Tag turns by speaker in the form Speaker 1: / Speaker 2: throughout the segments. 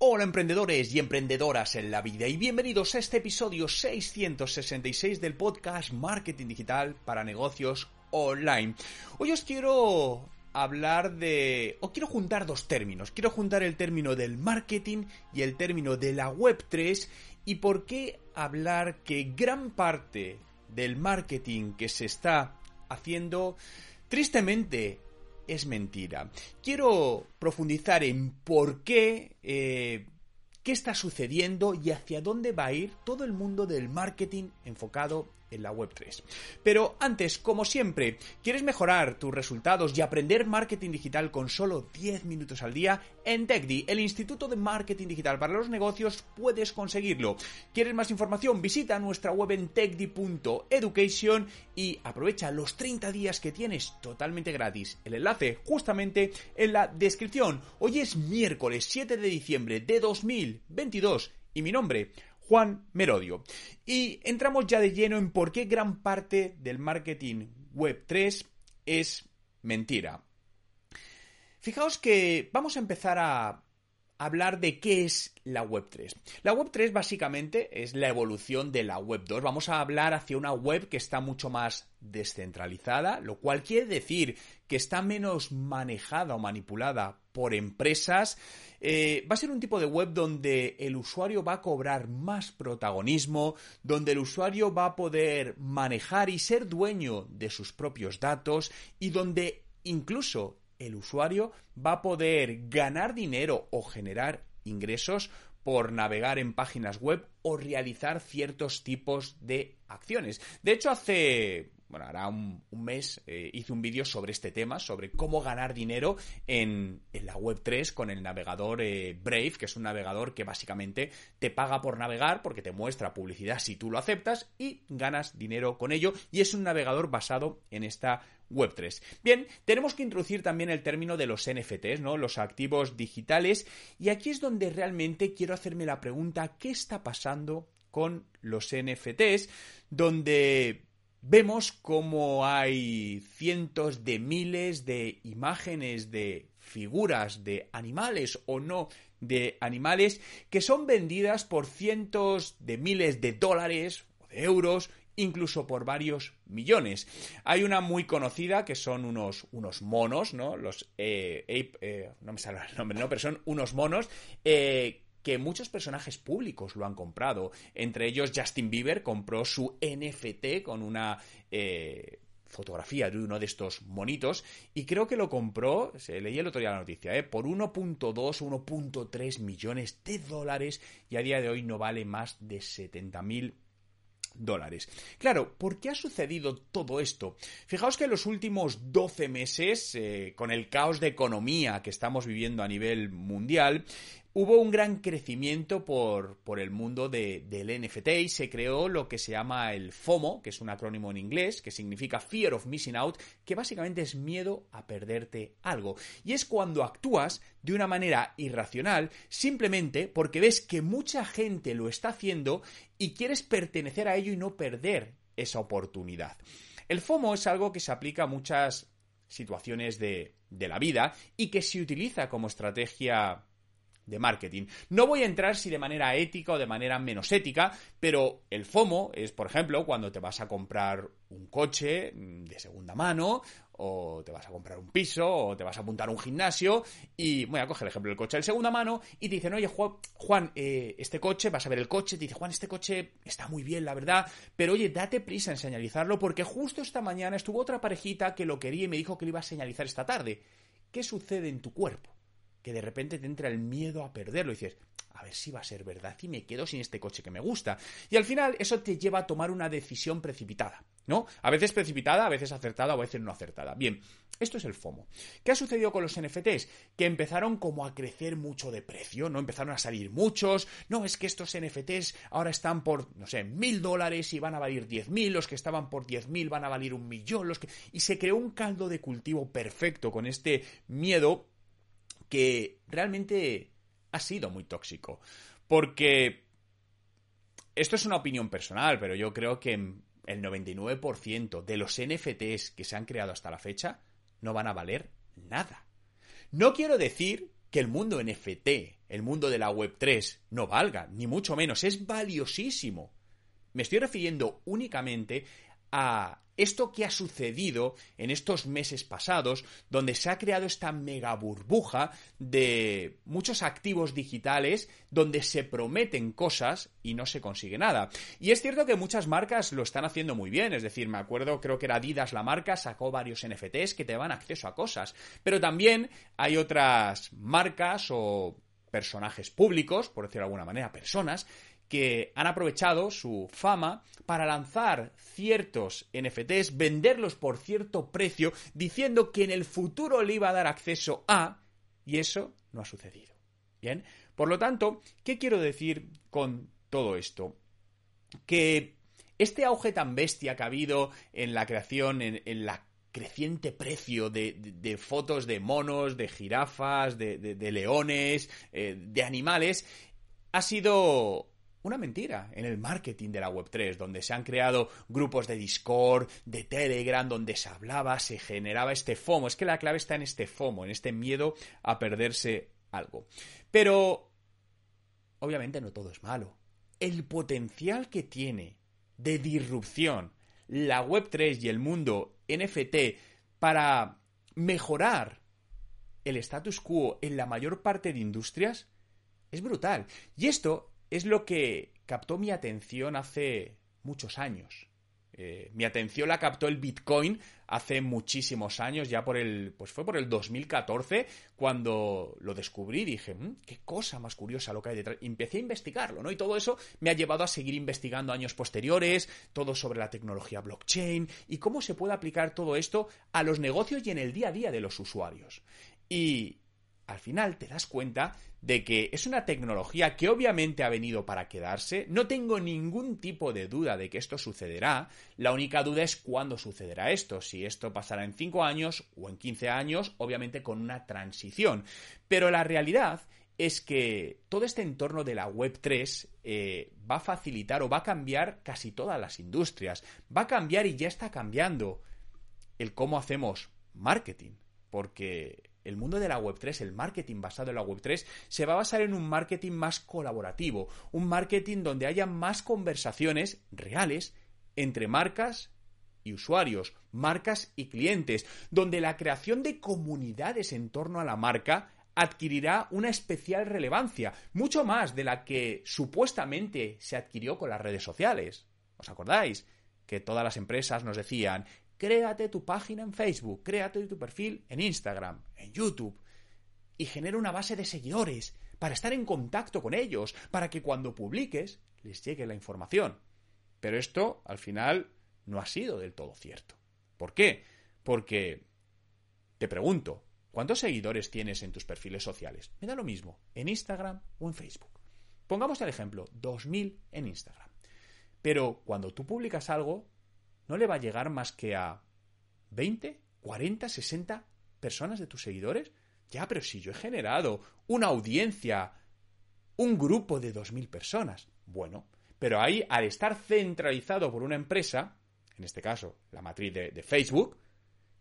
Speaker 1: Hola emprendedores y emprendedoras en la vida y bienvenidos a este episodio 666 del podcast Marketing Digital para Negocios Online. Hoy os quiero hablar de... o quiero juntar dos términos. Quiero juntar el término del marketing y el término de la Web3 y por qué hablar que gran parte del marketing que se está haciendo tristemente es mentira. Quiero profundizar en por qué, eh, qué está sucediendo y hacia dónde va a ir todo el mundo del marketing enfocado en la Web3. Pero antes, como siempre, ¿quieres mejorar tus resultados y aprender marketing digital con solo 10 minutos al día? En TechDi, el Instituto de Marketing Digital para los Negocios, puedes conseguirlo. ¿Quieres más información? Visita nuestra web en techdi.education y aprovecha los 30 días que tienes totalmente gratis. El enlace justamente en la descripción. Hoy es miércoles 7 de diciembre de 2022 y mi nombre Juan Merodio. Y entramos ya de lleno en por qué gran parte del marketing web 3 es mentira. Fijaos que vamos a empezar a hablar de qué es la Web 3. La Web 3 básicamente es la evolución de la Web 2. Vamos a hablar hacia una web que está mucho más descentralizada, lo cual quiere decir que está menos manejada o manipulada por empresas. Eh, va a ser un tipo de web donde el usuario va a cobrar más protagonismo, donde el usuario va a poder manejar y ser dueño de sus propios datos y donde incluso el usuario va a poder ganar dinero o generar ingresos por navegar en páginas web o realizar ciertos tipos de acciones. De hecho, hace bueno, hará un, mes eh, hice un vídeo sobre este tema, sobre cómo ganar dinero en, la web 3 con el navegador eh, Brave, que es un navegador que básicamente te paga por navegar porque te muestra publicidad si tú lo aceptas y ganas dinero con ello y es un navegador basado en esta web 3. Bien, tenemos que introducir también el término de los NFTs, ¿no? Los activos digitales y aquí es donde realmente quiero hacerme la pregunta, ¿qué está pasando con los NFTs? Donde vemos cómo hay cientos de miles de imágenes de figuras de animales o no de animales que son vendidas por cientos de miles de dólares o de euros incluso por varios millones. Hay una muy conocida que son unos, unos monos, ¿no? Los eh, eh, no me sale el nombre, ¿no? Pero son unos monos eh, que muchos personajes públicos lo han comprado. Entre ellos Justin Bieber compró su NFT con una eh, fotografía de uno de estos monitos y creo que lo compró, se leí el otro día la noticia, eh, por 1.2 o 1.3 millones de dólares y a día de hoy no vale más de 70 mil dólares. Claro, ¿por qué ha sucedido todo esto? Fijaos que en los últimos 12 meses, eh, con el caos de economía que estamos viviendo a nivel mundial, hubo un gran crecimiento por, por el mundo de, del NFT y se creó lo que se llama el FOMO, que es un acrónimo en inglés, que significa Fear of Missing Out, que básicamente es miedo a perderte algo. Y es cuando actúas de una manera irracional simplemente porque ves que mucha gente lo está haciendo y quieres pertenecer a ello y no perder esa oportunidad. El FOMO es algo que se aplica a muchas situaciones de, de la vida y que se utiliza como estrategia de marketing. No voy a entrar si de manera ética o de manera menos ética, pero el FOMO es, por ejemplo, cuando te vas a comprar un coche de segunda mano, o te vas a comprar un piso, o te vas a apuntar a un gimnasio, y voy a coger el ejemplo del coche de segunda mano, y te dicen, oye, Juan, eh, este coche, vas a ver el coche, te dice, Juan, este coche está muy bien, la verdad, pero oye, date prisa en señalizarlo, porque justo esta mañana estuvo otra parejita que lo quería y me dijo que lo iba a señalizar esta tarde. ¿Qué sucede en tu cuerpo? Que de repente te entra el miedo a perderlo y dices, a ver si va a ser verdad y me quedo sin este coche que me gusta. Y al final eso te lleva a tomar una decisión precipitada, ¿no? A veces precipitada, a veces acertada o a veces no acertada. Bien, esto es el FOMO. ¿Qué ha sucedido con los NFTs? Que empezaron como a crecer mucho de precio, ¿no? Empezaron a salir muchos. No, es que estos NFTs ahora están por, no sé, mil dólares y van a valer diez mil. Los que estaban por diez mil van a valer un millón. Los que... Y se creó un caldo de cultivo perfecto con este miedo que realmente ha sido muy tóxico. Porque esto es una opinión personal, pero yo creo que el 99% de los NFTs que se han creado hasta la fecha no van a valer nada. No quiero decir que el mundo NFT, el mundo de la Web3, no valga, ni mucho menos, es valiosísimo. Me estoy refiriendo únicamente a esto que ha sucedido en estos meses pasados, donde se ha creado esta mega burbuja de muchos activos digitales donde se prometen cosas y no se consigue nada. Y es cierto que muchas marcas lo están haciendo muy bien, es decir, me acuerdo, creo que era Adidas la marca, sacó varios NFTs que te dan acceso a cosas, pero también hay otras marcas o personajes públicos, por decirlo de alguna manera, personas, que han aprovechado su fama para lanzar ciertos NFTs, venderlos por cierto precio, diciendo que en el futuro le iba a dar acceso a, y eso no ha sucedido. Bien, por lo tanto, ¿qué quiero decir con todo esto? Que este auge tan bestia que ha habido en la creación, en, la creciente precio de, fotos de monos, de jirafas, de, leones, eh, de animales, ha sido una mentira en el marketing de la Web3, donde se han creado grupos de Discord, de Telegram, donde se hablaba, se generaba este FOMO. Es que la clave está en este FOMO, en este miedo a perderse algo. Pero, obviamente no todo es malo. El potencial que tiene de disrupción la Web3 y el mundo NFT para mejorar el status quo en la mayor parte de industrias es brutal. Y esto es lo que captó mi atención hace muchos años. Eh, mi atención la captó el Bitcoin hace muchísimos años, ya por el, pues fue por el 2014 cuando lo descubrí, dije, mm, qué cosa más curiosa lo que hay detrás. Y empecé a investigarlo, ¿no? Y todo eso me ha llevado a seguir investigando años posteriores, todo sobre la tecnología blockchain y cómo se puede aplicar todo esto a los negocios y en el día a día de los usuarios. Y al final te das cuenta de que es una tecnología que obviamente ha venido para quedarse. No tengo ningún tipo de duda de que esto sucederá. La única duda es cuándo sucederá esto. Si esto pasará en 5 años o en 15 años, obviamente con una transición. Pero la realidad es que todo este entorno de la Web3 eh, va a facilitar o va a cambiar casi todas las industrias. Va a cambiar y ya está cambiando el cómo hacemos marketing. Porque el mundo de la Web3, el marketing basado en la Web3, se va a basar en un marketing más colaborativo, un marketing donde haya más conversaciones reales entre marcas y usuarios, marcas y clientes, donde la creación de comunidades en torno a la marca adquirirá una especial relevancia, mucho más de la que supuestamente se adquirió con las redes sociales. ¿Os acordáis? Que todas las empresas nos decían Créate tu página en Facebook, créate tu perfil en Instagram, en YouTube y genera una base de seguidores para estar en contacto con ellos, para que cuando publiques les llegue la información. Pero esto, al final, no ha sido del todo cierto. ¿Por qué? Porque, te pregunto, ¿cuántos seguidores tienes en tus perfiles sociales? Me da lo mismo, en Instagram o en Facebook. Pongamos el ejemplo, 2.000 en Instagram. Pero cuando tú publicas algo, no le va a llegar más que a 20, 40, 60 personas de tus seguidores. Ya, pero si yo he generado una audiencia, un grupo de 2.000 personas. Bueno, pero ahí, al estar centralizado por una empresa, en este caso la matriz de, de Facebook,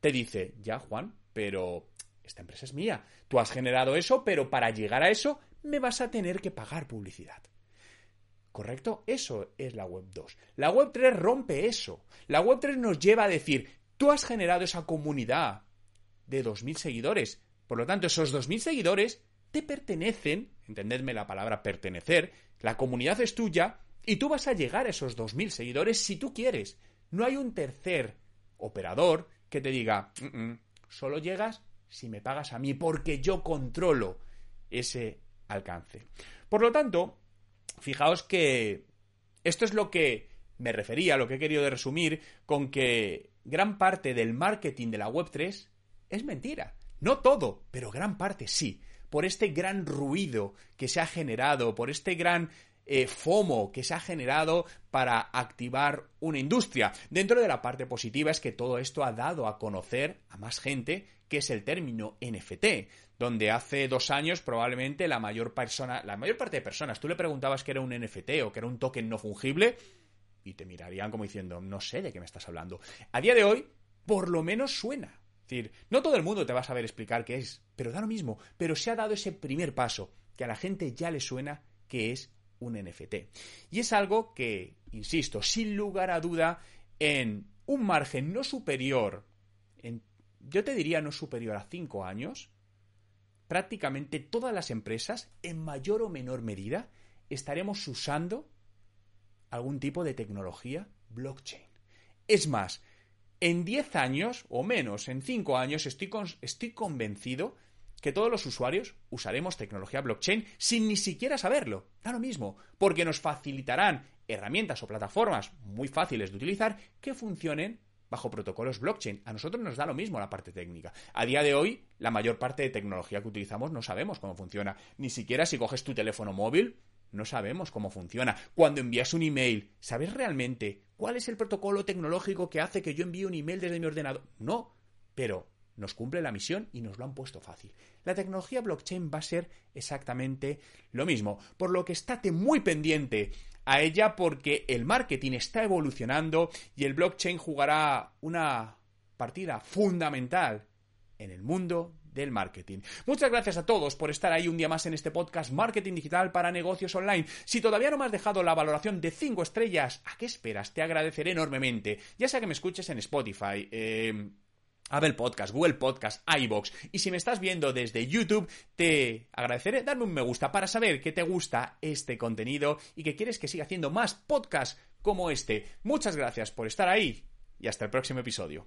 Speaker 1: te dice, ya Juan, pero esta empresa es mía. Tú has generado eso, pero para llegar a eso me vas a tener que pagar publicidad. ¿Correcto? Eso es la Web 2. La Web 3 rompe eso. La Web 3 nos lleva a decir, tú has generado esa comunidad de 2.000 seguidores. Por lo tanto, esos 2.000 seguidores te pertenecen, entendedme la palabra pertenecer, la comunidad es tuya y tú vas a llegar a esos 2.000 seguidores si tú quieres. No hay un tercer operador que te diga, solo llegas si me pagas a mí porque yo controlo ese alcance. Por lo tanto, fijaos que esto es lo que me refería, lo que he querido resumir, con que gran parte del marketing de la Web3 es mentira. No todo, pero gran parte sí. Por este gran ruido que se ha generado, por este gran eh, FOMO que se ha generado para activar una industria. Dentro de la parte positiva es que todo esto ha dado a conocer a más gente que es el término NFT, donde hace dos años probablemente la mayor persona, la mayor parte de personas, tú le preguntabas que era un NFT o que era un token no fungible y te mirarían como diciendo, no sé de qué me estás hablando. A día de hoy, por lo menos suena. Es decir, no todo el mundo te va a saber explicar qué es, pero da lo mismo. Pero se ha dado ese primer paso, que a la gente ya le suena que es un NFT. Y es algo que, insisto, sin lugar a duda, en un margen no superior, en, yo te diría no superior a 5 años, prácticamente todas las empresas, en mayor o menor medida, estaremos usando algún tipo de tecnología blockchain. Es más, en 10 años o menos, en 5 años, estoy, estoy convencido que todos los usuarios usaremos tecnología blockchain sin ni siquiera saberlo. Da lo mismo, porque nos facilitarán herramientas o plataformas muy fáciles de utilizar que funcionen bajo protocolos blockchain. A nosotros nos da lo mismo la parte técnica. A día de hoy, la mayor parte de tecnología que utilizamos no sabemos cómo funciona. Ni siquiera si coges tu teléfono móvil, no sabemos cómo funciona. Cuando envías un email, ¿sabes realmente cuál es el protocolo tecnológico que hace que yo envíe un email desde mi ordenador? No, pero nos cumple la misión y nos lo han puesto fácil. La tecnología blockchain va a ser exactamente lo mismo, por lo que estate muy pendiente a ella porque el marketing está evolucionando y el blockchain jugará una partida fundamental en el mundo del marketing. Muchas gracias a todos por estar ahí un día más en este podcast Marketing Digital para Negocios Online. Si todavía no me has dejado la valoración de 5 estrellas, ¿a qué esperas? Te agradeceré enormemente. Ya sea que me escuches en Spotify, eh Apple Podcast, Google Podcast, iBox. Y si me estás viendo desde YouTube, te agradeceré darme un me gusta para saber que te gusta este contenido y que quieres que siga haciendo más podcasts como este. Muchas gracias por estar ahí y hasta el próximo episodio.